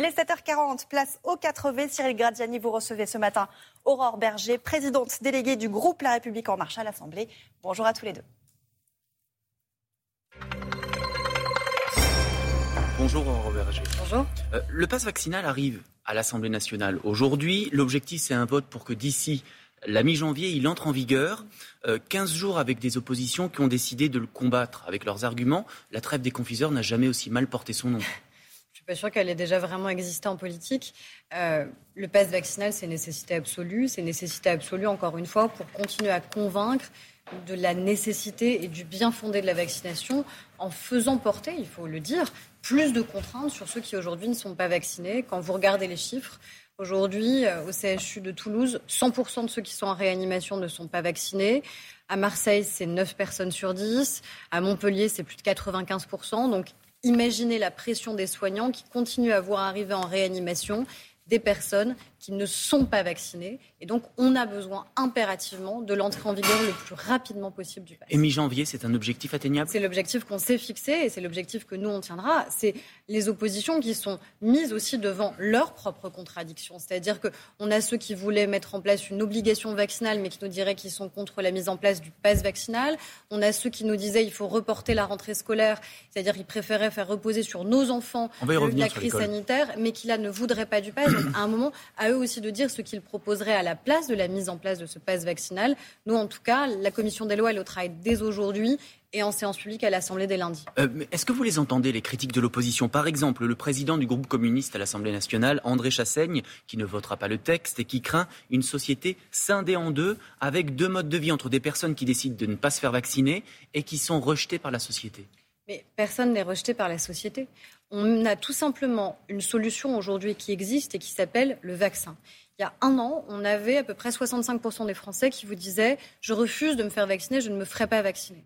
Il est 7h40, place au 4V. Cyril Gradiani, vous recevez ce matin Aurore Berger, présidente déléguée du groupe La République En Marche à l'Assemblée. Bonjour à tous les deux. Bonjour Aurore Berger. Bonjour. Euh, le pass vaccinal arrive à l'Assemblée nationale aujourd'hui. L'objectif, c'est un vote pour que d'ici la mi-janvier, il entre en vigueur. 15 euh, jours avec des oppositions qui ont décidé de le combattre avec leurs arguments. La trêve des confiseurs n'a jamais aussi mal porté son nom. Pas sûre qu'elle ait déjà vraiment existé en politique. Euh, le pass vaccinal, c'est une nécessité absolue. C'est une nécessité absolue, encore une fois, pour continuer à convaincre de la nécessité et du bien fondé de la vaccination en faisant porter, il faut le dire, plus de contraintes sur ceux qui aujourd'hui ne sont pas vaccinés. Quand vous regardez les chiffres, aujourd'hui, euh, au CHU de Toulouse, 100% de ceux qui sont en réanimation ne sont pas vaccinés. À Marseille, c'est 9 personnes sur 10. À Montpellier, c'est plus de 95%. Donc, imaginez la pression des soignants qui continuent à voir arriver en réanimation des personnes qui ne sont pas vaccinés. Et donc, on a besoin impérativement de l'entrée en vigueur le plus rapidement possible du pass. Et mi-janvier, c'est un objectif atteignable? C'est l'objectif qu'on s'est fixé et c'est l'objectif que nous, on tiendra. C'est les oppositions qui sont mises aussi devant leurs propres contradictions. C'est-à-dire qu'on a ceux qui voulaient mettre en place une obligation vaccinale, mais qui nous diraient qu'ils sont contre la mise en place du pass vaccinal. On a ceux qui nous disaient qu'il faut reporter la rentrée scolaire, c'est-à-dire qu'ils préféraient faire reposer sur nos enfants la crise sanitaire, mais qui là ne voudraient pas du pass. Donc, à un moment, à eux aussi de dire ce qu'ils proposeraient à la place de la mise en place de ce pass vaccinal. Nous, en tout cas, la commission des lois, elle au travail dès aujourd'hui et en séance publique à l'Assemblée des lundis. Euh, est-ce que vous les entendez, les critiques de l'opposition? Par exemple, le président du groupe communiste à l'Assemblée nationale, André Chassaigne, qui ne votera pas le texte et qui craint une société scindée en deux, avec deux modes de vie entre des personnes qui décident de ne pas se faire vacciner et qui sont rejetées par la société? Mais personne n'est rejeté par la société on a tout simplement une solution aujourd'hui qui existe et qui s'appelle le vaccin. Il y a un an, on avait à peu près 65% des Français qui vous disaient Je refuse de me faire vacciner, je ne me ferai pas vacciner.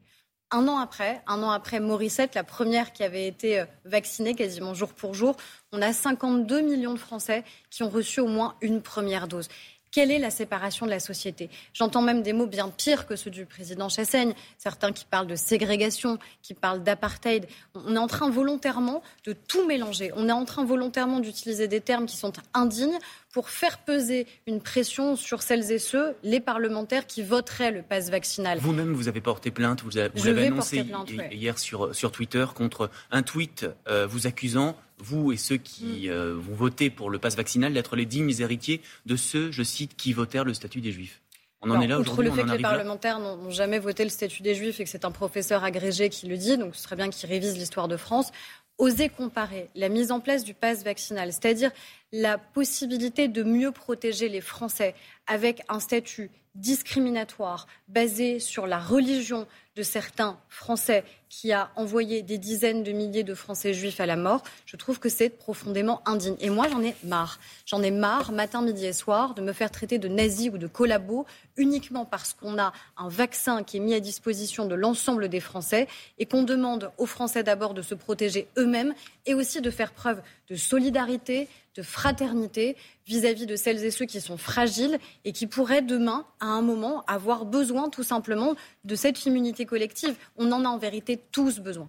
Un an après, un an après Morissette, la première qui avait été euh, vaccinée quasiment jour pour jour, on a 52 millions de Français qui ont reçu au moins une première dose. Quelle est la séparation de la société? J'entends même des mots bien pires que ceux du président Chassaigne, certains qui parlent de ségrégation, qui parlent d'apartheid. On est en train volontairement de tout mélanger. On est en train volontairement d'utiliser des termes qui sont indignes pour faire peser une pression sur celles et ceux, les parlementaires qui voteraient le pass vaccinal. Vous-même, vous avez porté plainte, vous, l'avez annoncé hier sur, sur Twitter contre un tweet euh, vous accusant vous et ceux qui mm. euh, vont voter pour le pass vaccinal, d'être les dignes héritiers de ceux, je cite, qui votèrent le statut des Juifs. On en est là Outre le fait que les parlementaires n'ont jamais voté le statut des Juifs et que c'est un professeur agrégé qui le dit, donc ce serait bien qu'il révise l'histoire de France, oser comparer la mise en place du pass vaccinal, c'est-à-dire la possibilité de mieux protéger les Français avec un statut discriminatoire basé sur la religion de certains Français qui a envoyé des dizaines de milliers de Français juifs à la mort, je trouve que c'est profondément indigne. Et moi, j'en ai marre. J'en ai marre, matin, midi et soir, de me faire traiter de nazi ou de collabo uniquement parce qu'on a un vaccin qui est mis à disposition de l'ensemble des Français et qu'on demande aux Français d'abord de se protéger eux-mêmes et aussi de faire preuve de solidarité, de fraternité vis-à-vis de celles et ceux qui sont fragiles et qui pourraient demain, à un moment, avoir besoin tout simplement de cette immunité collective. On en a en vérité tous besoin.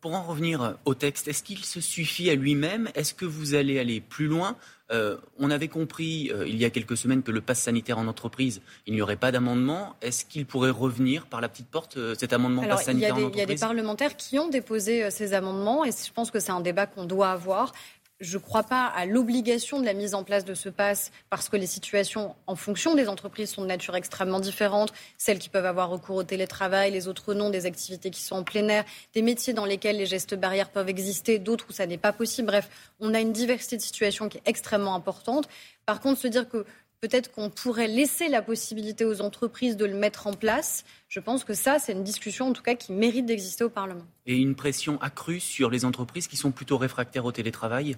Pour en revenir au texte, est-ce qu'il se suffit à lui-même? Est-ce que vous allez aller plus loin? Euh, On avait compris euh, il y a quelques semaines que le pass sanitaire en entreprise, il n'y aurait pas d'amendement. Est-ce qu'il pourrait revenir par la petite porte, euh, cet amendement pass sanitaire en entreprise Il y a des parlementaires qui ont déposé ces amendements et je pense que c'est un débat qu'on doit avoir je ne crois pas à l'obligation de la mise en place de ce pass parce que les situations en fonction des entreprises sont de nature extrêmement différente. Celles qui peuvent avoir recours au télétravail, les autres non, des activités qui sont en plein air, des métiers dans lesquels les gestes barrières peuvent exister, d'autres où ça n'est pas possible. Bref, on a une diversité de situations qui est extrêmement importante. Par contre, se dire que peut-être qu'on pourrait laisser la possibilité aux entreprises de le mettre en place. Je pense que ça, c'est une discussion en tout cas qui mérite d'exister au Parlement. Et une pression accrue sur les entreprises qui sont plutôt réfractaires au télétravail?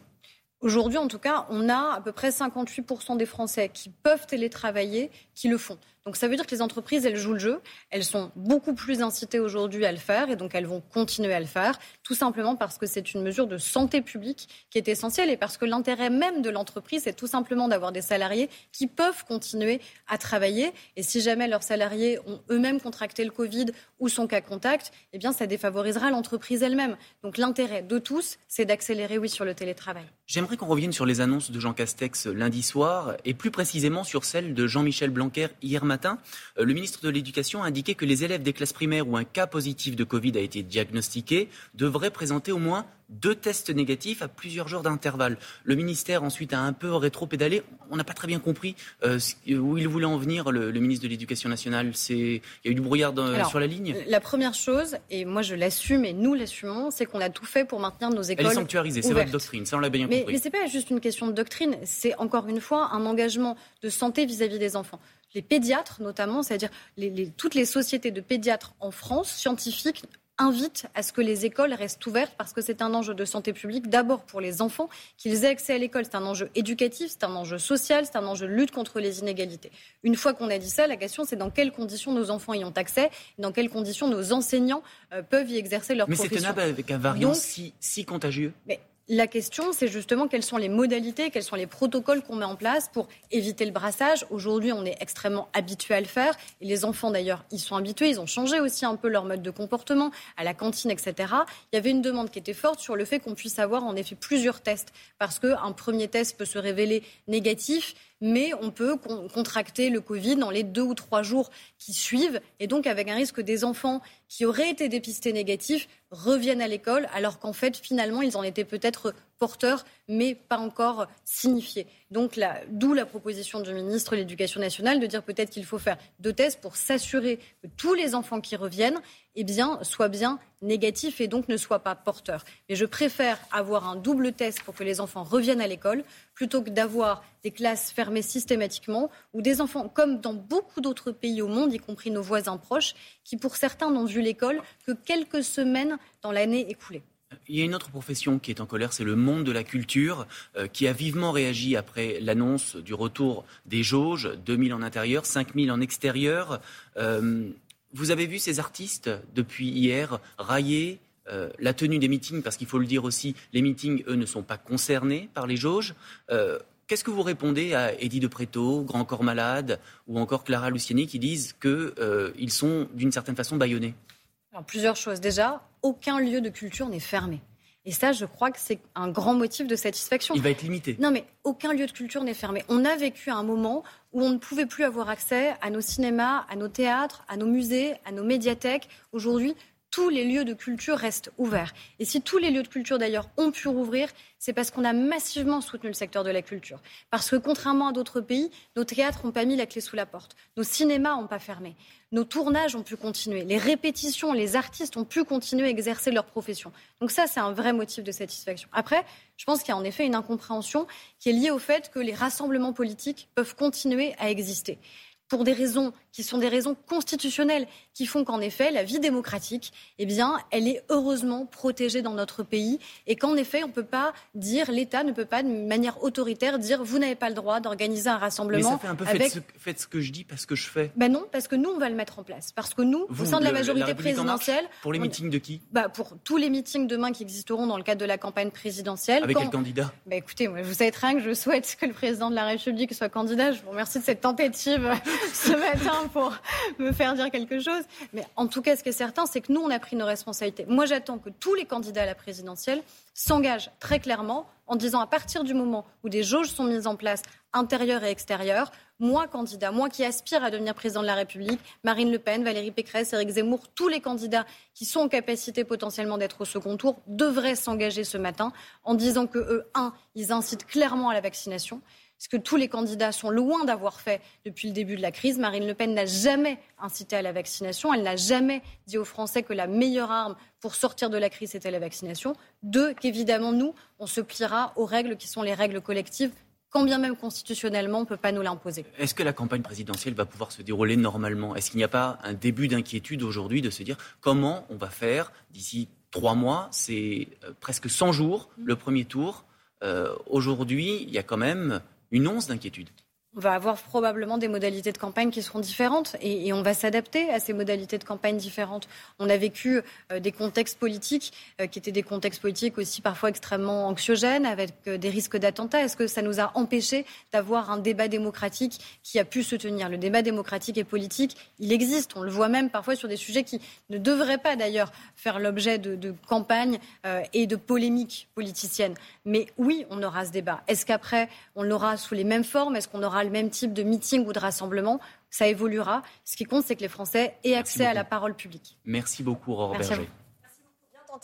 Aujourd'hui, en tout cas, on a à peu près 58% des Français qui peuvent télétravailler, qui le font. Donc ça veut dire que les entreprises, elles jouent le jeu. Elles sont beaucoup plus incitées aujourd'hui à le faire et donc elles vont continuer à le faire, tout simplement parce que c'est une mesure de santé publique qui est essentielle et parce que l'intérêt même de l'entreprise, c'est tout simplement d'avoir des salariés qui peuvent continuer à travailler. Et si jamais leurs salariés ont eux-mêmes contracté le Covid ou sont cas contact, eh bien ça défavorisera l'entreprise elle-même. Donc l'intérêt de tous, c'est d'accélérer, oui, sur le télétravail. J'aimerais qu'on revienne sur les annonces de Jean Castex lundi soir et plus précisément sur celle de Jean-Michel Blanquer hier matin. Euh, le ministre de l'Éducation a indiqué que les élèves des classes primaires où un cas positif de Covid a été diagnostiqué devraient présenter au moins deux tests négatifs à plusieurs jours d'intervalle. Le ministère ensuite a un peu rétro-pédalé. On n'a pas très bien compris euh, où il voulait en venir, le, ministre de l'Éducation nationale. Il y a eu du brouillard sur la ligne La première chose, et moi je l'assume et nous l'assumons, c'est qu'on a tout fait pour maintenir nos écoles. Elle est sanctuarisée, c'est votre doctrine, ça on l'a bien mais, compris. Mais ce n'est pas juste une question de doctrine, c'est encore une fois un engagement de santé vis-à-vis des enfants les pédiatres notamment, c'est-à-dire toutes les sociétés de pédiatres en France, scientifiques, invite à ce que les écoles restent ouvertes parce que c'est un enjeu de santé publique, d'abord pour les enfants, qu'ils aient accès à l'école. C'est un enjeu éducatif, c'est un enjeu social, c'est un enjeu de lutte contre les inégalités. Une fois qu'on a dit ça, la question c'est dans quelles conditions nos enfants y ont accès, dans quelles conditions nos enseignants euh, peuvent y exercer leur profession. Mais c'est tenable avec un variant si, si contagieux? La question, c'est justement quelles sont les modalités, quels sont les protocoles qu'on met en place pour éviter le brassage. Aujourd'hui, on est extrêmement habitué à le faire. Et les enfants, d'ailleurs, ils sont habitués. Ils ont changé aussi un peu leur mode de comportement à la cantine, etc. Il y avait une demande qui était forte sur le fait qu'on puisse avoir en effet plusieurs tests. Parce qu'un premier test peut se révéler négatif mais on peut contracter le Covid dans les deux ou trois jours qui suivent, et donc avec un risque des enfants qui auraient été dépistés négatifs reviennent à l'école, alors qu'en fait, finalement, ils en étaient peut-être porteurs, mais pas encore signifiés. Donc, d'où la proposition du ministre de l'Éducation nationale de dire peut-être qu'il faut faire deux tests pour s'assurer que tous les enfants qui reviennent eh soient bien négatifs et donc ne soient pas porteurs. Mais je préfère avoir un double test pour que les enfants reviennent à l'école plutôt que d'avoir des classes fermées systématiquement ou des enfants, comme dans beaucoup d'autres pays au monde, y compris nos voisins proches, qui pour certains n'ont vu l'école que quelques semaines dans l'année écoulée. Il y a une autre profession qui est en colère, c'est le monde de la culture, euh, qui a vivement réagi après l'annonce du retour des jauges, 2000 en intérieur, 5000 en extérieur. Euh, vous avez vu ces artistes depuis hier railler euh, la tenue des meetings, parce qu'il faut le dire aussi, les meetings, eux, ne sont pas concernés par les jauges. Qu'est-ce que vous répondez à Eddie de Préto, Grand Corps Malade ou encore Clara Luciani qui disent qu'ils sont d'une certaine façon bâillonnés? Plusieurs choses. Déjà, aucun lieu de culture n'est fermé. Et ça, je crois que c'est un grand motif de satisfaction. Il va être limité. Non, mais aucun lieu de culture n'est fermé. On a vécu un moment où on ne pouvait plus avoir accès à nos cinémas, à nos théâtres, à nos musées, à nos médiathèques. Aujourd'hui, tous les lieux de culture restent ouverts. Et si tous les lieux de culture, d'ailleurs, ont pu rouvrir, c'est parce qu'on a massivement soutenu le secteur de la culture. Parce que, contrairement à d'autres pays, nos théâtres n'ont pas mis la clé sous la porte. Nos cinémas n'ont pas fermé. Nos tournages ont pu continuer. Les répétitions, les artistes ont pu continuer à exercer leur profession. Donc ça, c'est un vrai motif de satisfaction. Après, je pense qu'il y a en effet une incompréhension qui est liée au fait que les rassemblements politiques peuvent continuer à exister pour des raisons qui sont des raisons constitutionnelles, qui font qu'en effet, la vie démocratique, eh bien, elle est heureusement protégée dans notre pays et qu'en effet, on ne peut pas dire, l'État ne peut pas de manière autoritaire dire, vous n'avez pas le droit d'organiser un rassemblement. Mais ça fait un peu avec... faites, ce, que je dis parce que je fais. Ben non, parce que nous, on va le mettre en place. Parce que nous, au sein de la majorité présidentielle. Pour les meetings de qui? Bah, Pour tous les meetings demain qui existeront dans le cadre de la campagne présidentielle. Avec quel candidat bah, Écoutez, moi, vous savez très bien que je souhaite que le président de la République soit candidat. Je vous remercie de cette tentative ce matin pour me faire dire quelque chose. Mais en tout cas, ce qui est certain, c'est que nous, on a pris nos responsabilités. Moi, j'attends que tous les candidats à la présidentielle s'engagent très clairement en disant à partir du moment où des jauges sont mises en place, intérieures et extérieures, moi, candidat, moi qui aspire à devenir président de la République, Marine Le Pen, Valérie Pécresse, Éric Zemmour, tous les candidats qui sont en capacité potentiellement d'être au second tour devraient s'engager ce matin en disant que eux, un, ils incitent clairement à la vaccination ce que tous les candidats sont loin d'avoir fait depuis le début de la crise. Marine Le Pen n'a jamais incité à la vaccination. Elle n'a jamais dit aux Français que la meilleure arme pour sortir de la crise, était la vaccination. Deux, qu'évidemment, nous, on se pliera aux règles qui sont les règles collectives quand bien même constitutionnellement, on ne peut pas nous l'imposer. Est-ce que la campagne présidentielle va pouvoir se dérouler normalement? Est-ce qu'il n'y a pas un début d'inquiétude aujourd'hui de se dire comment on va faire d'ici trois mois? C'est euh, presque 100 jours, le premier tour. Euh, aujourd'hui, il y a quand même une once d'inquiétude. On va avoir probablement des modalités de campagne qui seront différentes et, on va s'adapter à ces modalités de campagne différentes. On a vécu euh, des contextes politiques euh, qui étaient des contextes politiques aussi parfois extrêmement anxiogènes avec euh, des risques d'attentats. Est-ce que ça nous a empêché d'avoir un débat démocratique qui a pu se tenir? Le débat démocratique et politique, il existe. On le voit même parfois sur des sujets qui ne devraient pas d'ailleurs faire l'objet de, de campagnes et de polémiques politiciennes. Mais oui, on aura ce débat. Est-ce qu'après, on l'aura sous les mêmes formes? Est-ce qu'on aura le même type de meeting ou de rassemblement Ça évoluera. Ce qui compte, c'est que les Français aient accès à la parole publique. Merci beaucoup, Aurore Berger.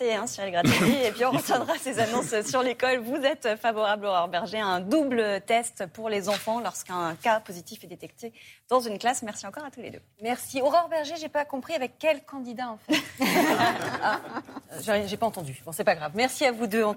Hein, Cyril Grattini. Et puis on retiendra ces annonces sur l'école. Vous êtes favorable, Aurore Berger, à un double test pour les enfants lorsqu'un cas positif est détecté dans une classe. Merci encore à tous les deux. Merci. Aurore Berger, j'ai pas compris avec quel candidat en fait. ah, j'ai pas entendu. Bon, c'est pas grave. Merci à vous deux.